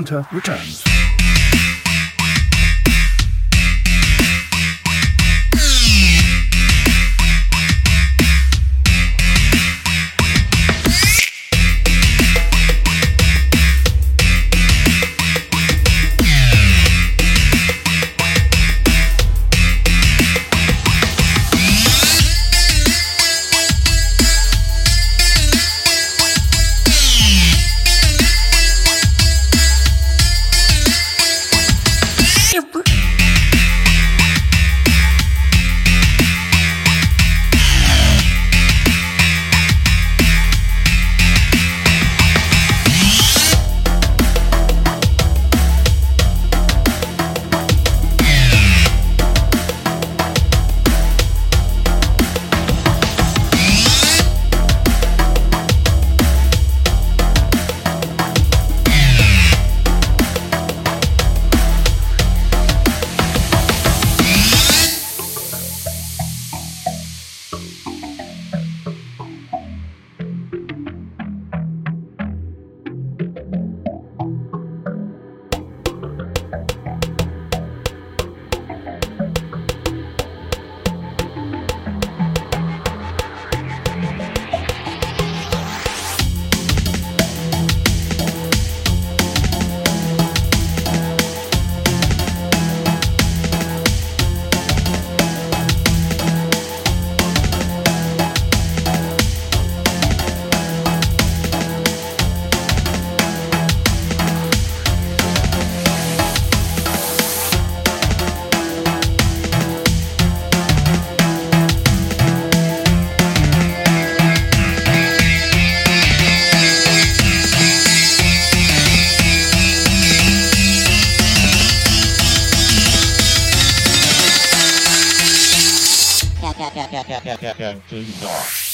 Hunter returns. Dog.